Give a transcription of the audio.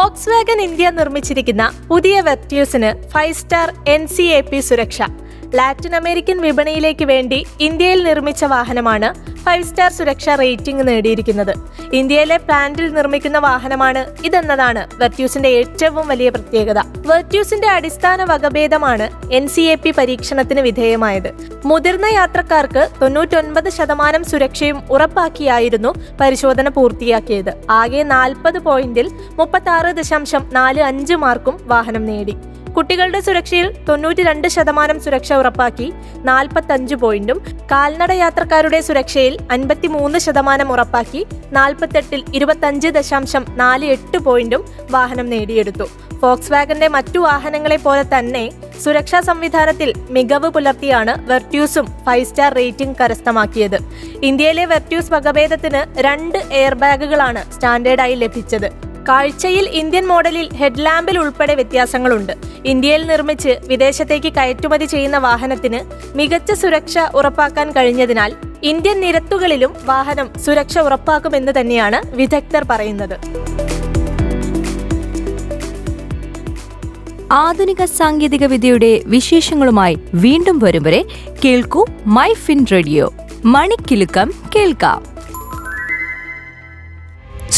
Volkswagen India നിർമ്മിച്ചിരിക്കുന്ന പുതിയ വെർട്യൂസിന് five star N C A P സുരക്ഷ. ലാറ്റിൻ അമേരിക്കൻ വിപണിയിലേക്ക് വേണ്ടി ഇന്ത്യയിൽ നിർമ്മിച്ച വാഹനമാണ് ഫൈവ് സ്റ്റാർ സുരക്ഷാ റേറ്റിംഗ് നേടിയിരിക്കുന്നത്. ഇന്ത്യയിലെ പ്ലാന്റിൽ നിർമ്മിക്കുന്ന വാഹനമാണ് ഇതെന്നതാണ് വെർട്യൂസിന്റെ ഏറ്റവും വലിയ പ്രത്യേകത. വെർട്യൂസിന്റെ അടിസ്ഥാന വകഭേദമാണ് എൻ സി എ പി പരീക്ഷണത്തിന് വിധേയമായത്. മുതിർന്ന യാത്രക്കാർക്ക് തൊണ്ണൂറ്റൊൻപത് ശതമാനം സുരക്ഷയും ഉറപ്പാക്കിയായിരുന്നു പരിശോധന പൂർത്തിയാക്കിയത്. ആകെ നാൽപ്പത് പോയിന്റിൽ മുപ്പത്തി ആറ് ദശാംശം നാല് അഞ്ച് മാർക്കും വാഹനം നേടി. കുട്ടികളുടെ സുരക്ഷയിൽ തൊണ്ണൂറ്റി രണ്ട് ശതമാനം സുരക്ഷ ഉറപ്പാക്കി നാൽപ്പത്തഞ്ച് പോയിന്റും കാൽനട യാത്രക്കാരുടെ സുരക്ഷയിൽ അൻപത്തി മൂന്ന് ശതമാനം ഉറപ്പാക്കി നാൽപ്പത്തെട്ടിൽ ഇരുപത്തഞ്ച് ദശാംശം നാല് എട്ട് പോയിന്റും വാഹനം നേടിയെടുത്തു. ഫോക്സ് വാഗന്റെ മറ്റു വാഹനങ്ങളെ പോലെ തന്നെ സുരക്ഷാ സംവിധാനത്തിൽ മികവ് പുലർത്തിയാണ് വെർട്യൂസും ഫൈവ് സ്റ്റാർ റേറ്റിംഗ് കരസ്ഥമാക്കിയത്. ഇന്ത്യയിലെ വെർട്യൂസ് വകഭേദത്തിന് രണ്ട് എയർ ബാഗുകളാണ് സ്റ്റാൻഡേർഡായി ലഭിച്ചത്. കാഴ്ചയിൽ ഇന്ത്യൻ മോഡലിൽ ഹെഡ്ലാമ്പിൽ ഉൾപ്പെടെ വ്യത്യാസങ്ങളുണ്ട്. ഇന്ത്യയിൽ നിർമ്മിച്ച് വിദേശത്തേക്ക് കയറ്റുമതി ചെയ്യുന്ന വാഹനത്തിന് മികച്ച സുരക്ഷ ഉറപ്പാക്കാൻ കഴിഞ്ഞതിനാൽ ഇന്ത്യൻ നിരത്തുകളിലും വാഹനം സുരക്ഷ ഉറപ്പാക്കുമെന്ന് തന്നെയാണ് വിദഗ്ധർ പറയുന്നത്. ആധുനിക സാങ്കേതിക വിദ്യയുടെ വിശേഷങ്ങളുമായി വീണ്ടും വരും വരെ കേൾക്കൂ മൈ ഫിൻ റേഡിയോ. മണിക്കിലുക്കം കേൾക്കാം.